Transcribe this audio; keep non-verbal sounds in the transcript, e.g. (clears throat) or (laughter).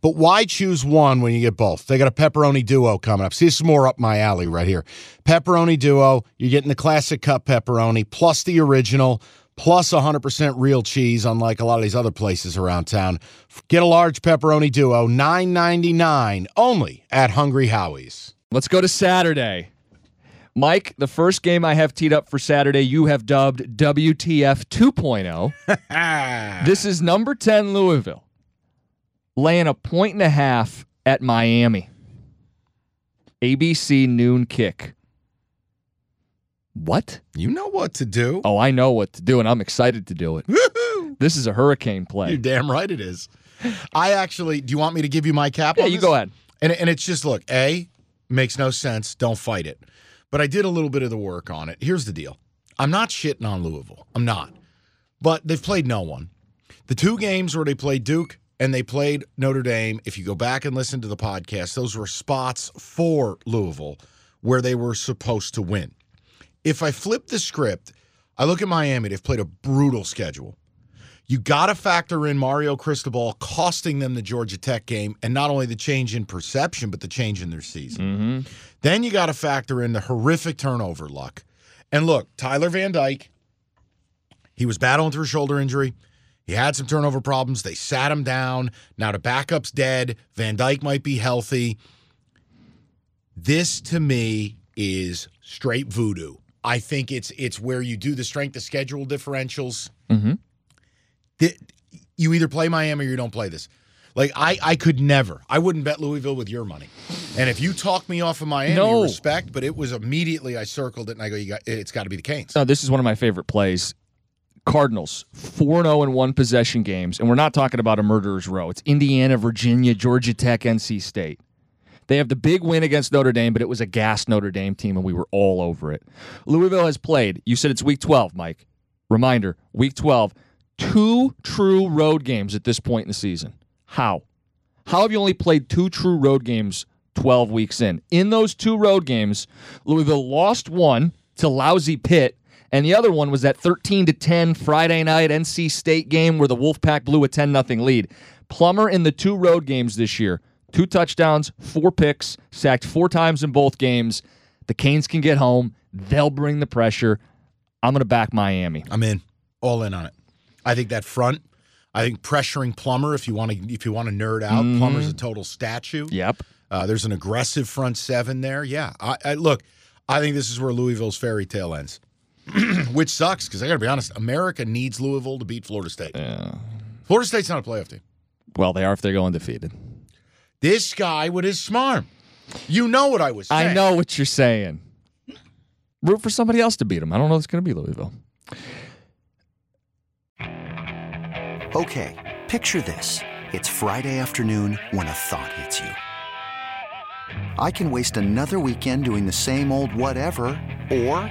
But why choose one when you get both? They got a pepperoni duo coming up. See, this is more up my alley right here. Pepperoni duo, you're getting the classic cup pepperoni plus the original plus 100% real cheese, unlike a lot of these other places around town. Get a large pepperoni duo, $9.99 only at Hungry Howie's. Let's go to Saturday. Mike, the first game I have teed up for Saturday, you have dubbed WTF 2.0. (laughs) this is number 10 Louisville laying a point and a half at Miami. ABC noon kick. What? You know what to do. Oh, I know what to do, and I'm excited to do it. Woo-hoo! This is a hurricane play. You're damn right it is. I actually, do you want me to give you my cap? Yeah, you this? go ahead. And, and it's just look, A, makes no sense. Don't fight it. But I did a little bit of the work on it. Here's the deal I'm not shitting on Louisville. I'm not. But they've played no one. The two games where they played Duke and they played Notre Dame, if you go back and listen to the podcast, those were spots for Louisville where they were supposed to win. If I flip the script, I look at Miami, they've played a brutal schedule. You got to factor in Mario Cristobal costing them the Georgia Tech game, and not only the change in perception, but the change in their season. Mm-hmm. Then you got to factor in the horrific turnover luck. And look, Tyler Van Dyke, he was battling through a shoulder injury. He had some turnover problems. They sat him down. Now the backup's dead. Van Dyke might be healthy. This to me is straight voodoo. I think it's it's where you do the strength of schedule differentials. Mm-hmm. The- you either play Miami or you don't play this. Like I, I could never. I wouldn't bet Louisville with your money. And if you talk me off of Miami, No. respect. But it was immediately I circled it and I go, you got it's got to be the Canes. No, this is one of my favorite plays. Cardinals, 4 0 in one possession games. And we're not talking about a murderer's row. It's Indiana, Virginia, Georgia Tech, NC State. They have the big win against Notre Dame, but it was a gas Notre Dame team, and we were all over it. Louisville has played, you said it's week 12, Mike. Reminder, week 12, two true road games at this point in the season. How? How have you only played two true road games 12 weeks in? In those two road games, Louisville lost one to lousy Pitt, and the other one was that 13 to 10 Friday night NC State game where the Wolfpack blew a 10 0 lead. Plummer in the two road games this year, two touchdowns, four picks, sacked four times in both games. The Canes can get home. They'll bring the pressure. I'm going to back Miami. I'm in, all in on it. I think that front. I think pressuring Plummer if you want to if you want to nerd out. Mhm. Plummer's a total statue. Yep. Uh, there's an aggressive front seven there. Yeah. I, I look. I think this is where Louisville's fairy tale ends, (clears throat) which sucks because I got to be honest. America needs Louisville to beat Florida State. Yeah. Florida State's not a playoff team. Well, they are if they go undefeated. This guy with his smarm. You know what I was saying. I know what you're saying. Root for somebody else to beat them. I don't know if it's going to be Louisville. Okay, picture this. It's Friday afternoon when a thought hits you. I can waste another weekend doing the same old whatever, or